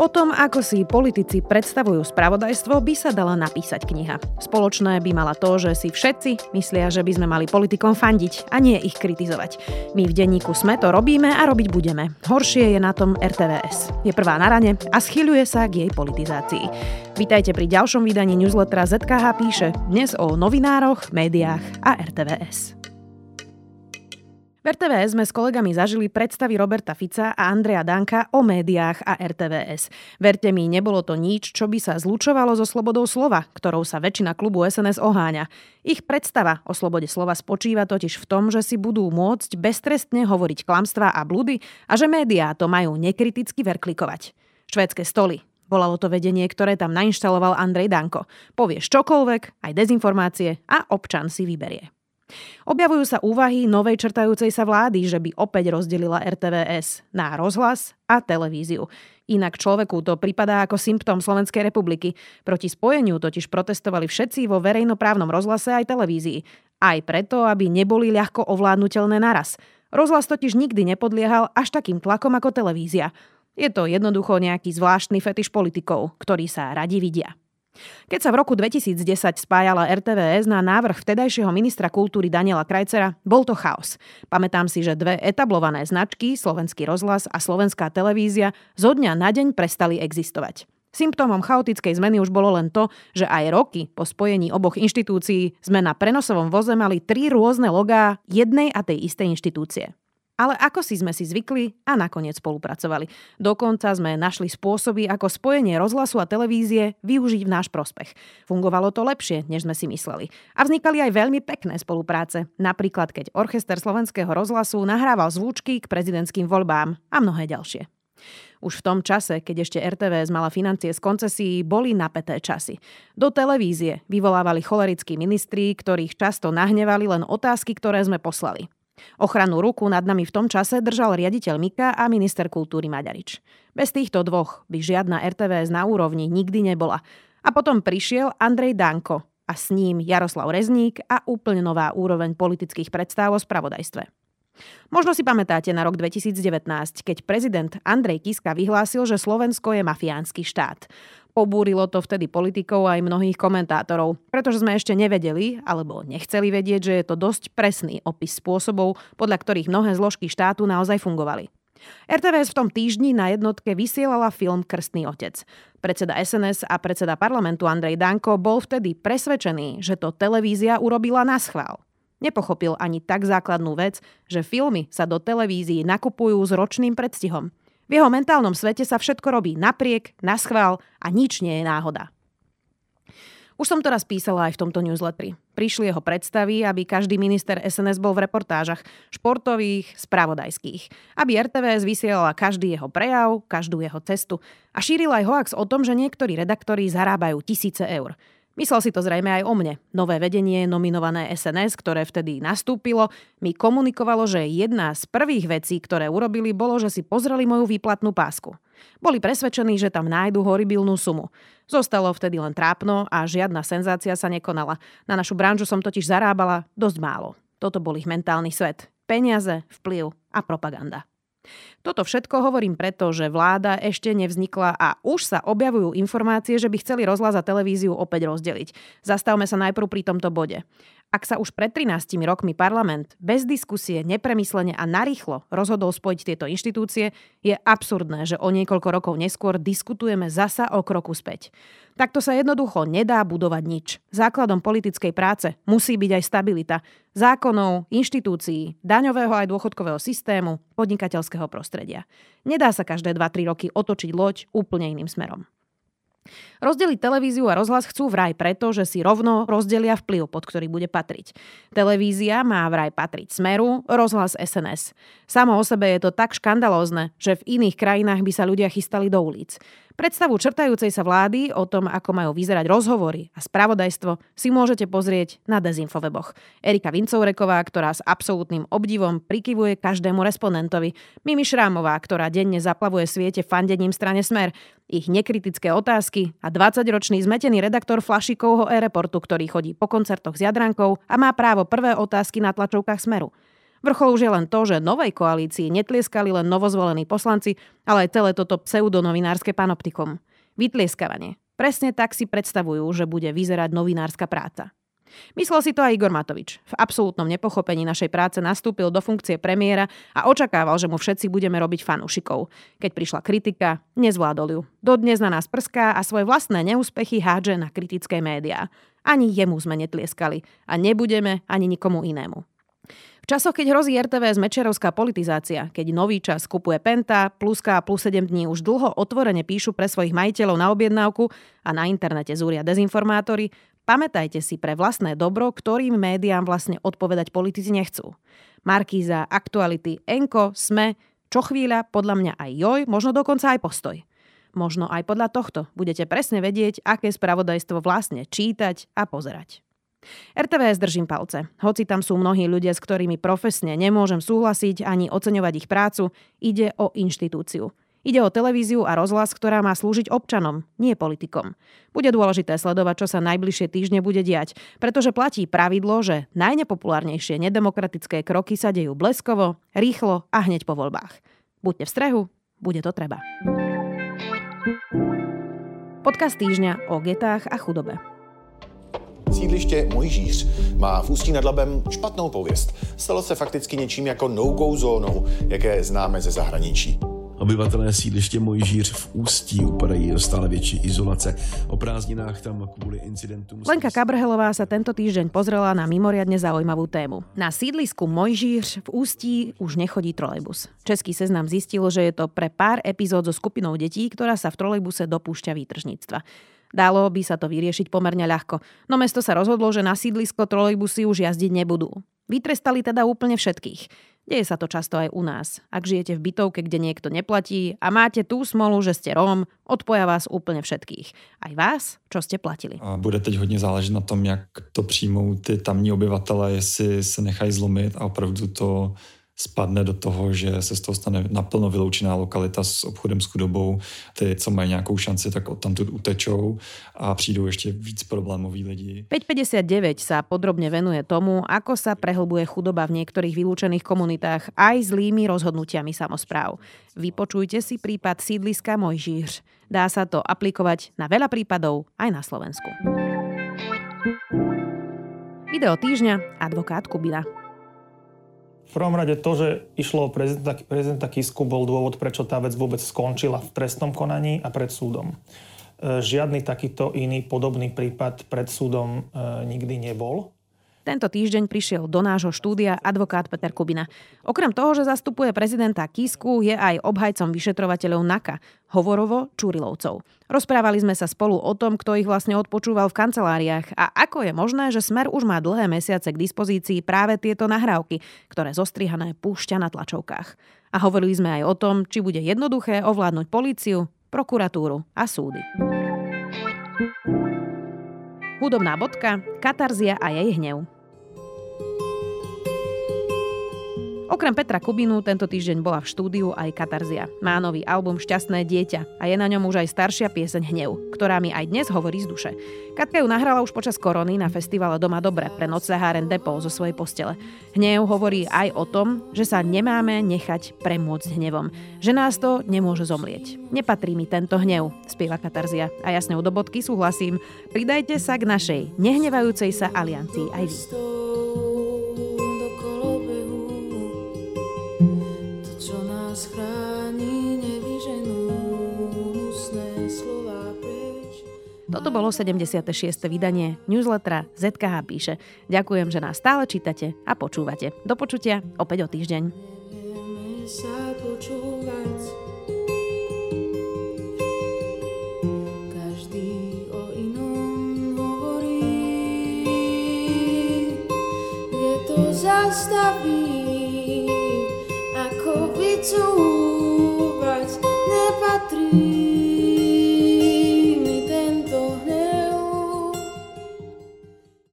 O tom, ako si politici predstavujú spravodajstvo, by sa dala napísať kniha. Spoločné by mala to, že si všetci myslia, že by sme mali politikom fandiť a nie ich kritizovať. My v denníku sme to robíme a robiť budeme. Horšie je na tom RTVS. Je prvá na rane a schyľuje sa k jej politizácii. Vítajte pri ďalšom vydaní newslettera ZKH píše dnes o novinároch, médiách a RTVS. RTVS sme s kolegami zažili predstavy Roberta Fica a Andreja Danka o médiách a RTVS. Verte mi, nebolo to nič, čo by sa zlučovalo so slobodou slova, ktorou sa väčšina klubu SNS oháňa. Ich predstava o slobode slova spočíva totiž v tom, že si budú môcť beztrestne hovoriť klamstvá a blúdy a že médiá to majú nekriticky verklikovať. Švédske stoly, Volalo to vedenie, ktoré tam nainštaloval Andrej Danko. Povieš čokoľvek, aj dezinformácie a občan si vyberie. Objavujú sa úvahy novej črtajúcej sa vlády, že by opäť rozdelila RTVS na rozhlas a televíziu. Inak človeku to pripadá ako symptóm Slovenskej republiky. Proti spojeniu totiž protestovali všetci vo verejnoprávnom rozhlase aj televízii. Aj preto, aby neboli ľahko ovládnutelné naraz. Rozhlas totiž nikdy nepodliehal až takým tlakom ako televízia. Je to jednoducho nejaký zvláštny fetiš politikov, ktorí sa radi vidia. Keď sa v roku 2010 spájala RTVS na návrh vtedajšieho ministra kultúry Daniela Krajcera, bol to chaos. Pamätám si, že dve etablované značky, Slovenský rozhlas a Slovenská televízia, zo dňa na deň prestali existovať. Symptómom chaotickej zmeny už bolo len to, že aj roky po spojení oboch inštitúcií sme na prenosovom voze mali tri rôzne logá jednej a tej istej inštitúcie. Ale ako si sme si zvykli a nakoniec spolupracovali. Dokonca sme našli spôsoby, ako spojenie rozhlasu a televízie využiť v náš prospech. Fungovalo to lepšie, než sme si mysleli. A vznikali aj veľmi pekné spolupráce. Napríklad, keď Orchester slovenského rozhlasu nahrával zvúčky k prezidentským voľbám a mnohé ďalšie. Už v tom čase, keď ešte RTVS mala financie z koncesí, boli napäté časy. Do televízie vyvolávali cholerickí ministri, ktorých často nahnevali len otázky, ktoré sme poslali. Ochranu ruku nad nami v tom čase držal riaditeľ Mika a minister kultúry Maďarič. Bez týchto dvoch by žiadna RTVS na úrovni nikdy nebola. A potom prišiel Andrej Danko a s ním Jaroslav Rezník a úplne nová úroveň politických predstav o spravodajstve. Možno si pamätáte na rok 2019, keď prezident Andrej Kiska vyhlásil, že Slovensko je mafiánsky štát. Pobúrilo to vtedy politikov aj mnohých komentátorov, pretože sme ešte nevedeli alebo nechceli vedieť, že je to dosť presný opis spôsobov, podľa ktorých mnohé zložky štátu naozaj fungovali. RTVS v tom týždni na jednotke vysielala film Krstný otec. Predseda SNS a predseda parlamentu Andrej Danko bol vtedy presvedčený, že to televízia urobila na schvál. Nepochopil ani tak základnú vec, že filmy sa do televízií nakupujú s ročným predstihom – v jeho mentálnom svete sa všetko robí napriek, na schvál a nič nie je náhoda. Už som to raz písala aj v tomto newsletteri. Prišli jeho predstavy, aby každý minister SNS bol v reportážach športových, spravodajských. Aby RTVS vysielala každý jeho prejav, každú jeho cestu. A šírila aj hoax o tom, že niektorí redaktori zarábajú tisíce eur. Myslel si to zrejme aj o mne. Nové vedenie, nominované SNS, ktoré vtedy nastúpilo, mi komunikovalo, že jedna z prvých vecí, ktoré urobili, bolo, že si pozreli moju výplatnú pásku. Boli presvedčení, že tam nájdu horibilnú sumu. Zostalo vtedy len trápno a žiadna senzácia sa nekonala. Na našu branžu som totiž zarábala dosť málo. Toto bol ich mentálny svet. Peniaze, vplyv a propaganda. Toto všetko hovorím preto, že vláda ešte nevznikla a už sa objavujú informácie, že by chceli rozhlas a televíziu opäť rozdeliť. Zastavme sa najprv pri tomto bode. Ak sa už pred 13 rokmi parlament bez diskusie, nepremyslene a narýchlo rozhodol spojiť tieto inštitúcie, je absurdné, že o niekoľko rokov neskôr diskutujeme zasa o kroku späť. Takto sa jednoducho nedá budovať nič. Základom politickej práce musí byť aj stabilita zákonov, inštitúcií, daňového aj dôchodkového systému, podnikateľského prostredia. Nedá sa každé 2-3 roky otočiť loď úplne iným smerom. Rozdeliť televíziu a rozhlas chcú vraj preto, že si rovno rozdelia vplyv, pod ktorý bude patriť. Televízia má vraj patriť Smeru, rozhlas SNS. Samo o sebe je to tak škandalózne, že v iných krajinách by sa ľudia chystali do ulic. Predstavu črtajúcej sa vlády o tom, ako majú vyzerať rozhovory a spravodajstvo, si môžete pozrieť na Dezinfoveboch. Erika Vincovreková, ktorá s absolútnym obdivom prikyvuje každému respondentovi. Mimi Šrámová, ktorá denne zaplavuje sviete fandením strane Smer. Ich nekritické otázky a 20-ročný zmetený redaktor Flašikovho e-reportu, ktorý chodí po koncertoch s Jadrankou a má právo prvé otázky na tlačovkách Smeru. Vrchol už je len to, že novej koalícii netlieskali len novozvolení poslanci, ale aj celé toto pseudonovinárske panoptikum. Vytlieskavanie. Presne tak si predstavujú, že bude vyzerať novinárska práca. Myslel si to aj Igor Matovič. V absolútnom nepochopení našej práce nastúpil do funkcie premiéra a očakával, že mu všetci budeme robiť fanúšikov. Keď prišla kritika, nezvládol ju. Dodnes na nás prská a svoje vlastné neúspechy hádže na kritické médiá. Ani jemu sme netlieskali a nebudeme ani nikomu inému. V časoch, keď hrozí RTVS mečerovská politizácia, keď nový čas kupuje Penta, Pluska a plus 7 dní už dlho otvorene píšu pre svojich majiteľov na objednávku a na internete zúria dezinformátory, pamätajte si pre vlastné dobro, ktorým médiám vlastne odpovedať politici nechcú. Markíza, Aktuality, Enko, Sme, čo chvíľa, podľa mňa aj Joj, možno dokonca aj Postoj. Možno aj podľa tohto budete presne vedieť, aké spravodajstvo vlastne čítať a pozerať. RTVS držím palce. Hoci tam sú mnohí ľudia, s ktorými profesne nemôžem súhlasiť ani oceňovať ich prácu, ide o inštitúciu. Ide o televíziu a rozhlas, ktorá má slúžiť občanom, nie politikom. Bude dôležité sledovať, čo sa najbližšie týždne bude diať, pretože platí pravidlo, že najnepopulárnejšie nedemokratické kroky sa dejú bleskovo, rýchlo a hneď po voľbách. Buďte v strehu, bude to treba. Podcast týždňa o getách a chudobe. Sídliště Mojžíř má v Ústí nad Labem špatnou pověst. Stalo se fakticky něčím jako no-go zónou, jaké známe ze zahraničí. Obyvatelé sídliště Mojžíř v Ústí upadají do stále větší izolace. O prázdninách tam kvôli incidentům... Lenka Kabrhelová sa tento týždeň pozrela na mimoriadne zaujímavú tému. Na sídlisku Mojžíř v Ústí už nechodí trolejbus. Český seznam zistil, že je to pre pár epizód so skupinou detí, ktorá sa v trolejbuse dopúšťa výtržníctva. Dalo by sa to vyriešiť pomerne ľahko, no mesto sa rozhodlo, že na sídlisko trolejbusy už jazdiť nebudú. Vytrestali teda úplne všetkých. Deje sa to často aj u nás. Ak žijete v bytovke, kde niekto neplatí a máte tú smolu, že ste Róm, odpoja vás úplne všetkých. Aj vás, čo ste platili. A bude teď hodně záležet na tom, jak to přijmou ty tamní obyvatele, jestli se nechají zlomit a opravdu to spadne do toho, že se z toho stane naplno vyloučená lokalita s obchodem s chudobou. Ty, co mají nějakou šanci, tak odtamtud utečou a přijdou ještě víc problémoví lidi. 559 sa podrobne venuje tomu, ako sa prehlbuje chudoba v niektorých vylúčených komunitách aj zlými rozhodnutiami samozpráv. Vypočujte si prípad sídliska Mojžíř. Dá sa to aplikovať na veľa prípadov aj na Slovensku. Video týždňa advokát Kubina. V prvom rade to, že išlo o prezidenta, prezidenta Kisku, bol dôvod, prečo tá vec vôbec skončila v trestnom konaní a pred súdom. E, žiadny takýto iný podobný prípad pred súdom e, nikdy nebol. Tento týždeň prišiel do nášho štúdia advokát Peter Kubina. Okrem toho, že zastupuje prezidenta Kisku, je aj obhajcom vyšetrovateľov NAKA, hovorovo Čurilovcov. Rozprávali sme sa spolu o tom, kto ich vlastne odpočúval v kanceláriách a ako je možné, že Smer už má dlhé mesiace k dispozícii práve tieto nahrávky, ktoré zostrihané púšťa na tlačovkách. A hovorili sme aj o tom, či bude jednoduché ovládnuť políciu, prokuratúru a súdy. Hudobná bodka, katarzia a jej hnev. Okrem Petra Kubinu tento týždeň bola v štúdiu aj Katarzia. Má nový album Šťastné dieťa a je na ňom už aj staršia pieseň Hnev, ktorá mi aj dnes hovorí z duše. Katka ju nahrala už počas korony na festivale Doma Dobre pre Noceháren Depo zo svojej postele. Hnev hovorí aj o tom, že sa nemáme nechať premôcť hnevom, že nás to nemôže zomlieť. Nepatrí mi tento hnev, spieva Katarzia a jasne do bodky súhlasím. Pridajte sa k našej nehnevajúcej sa aliancii aj vy. Toto bolo 76. vydanie newslettera ZKH píše. Ďakujem, že nás stále čítate a počúvate. Do počutia opäť o týždeň. zastaví, ako vycúva.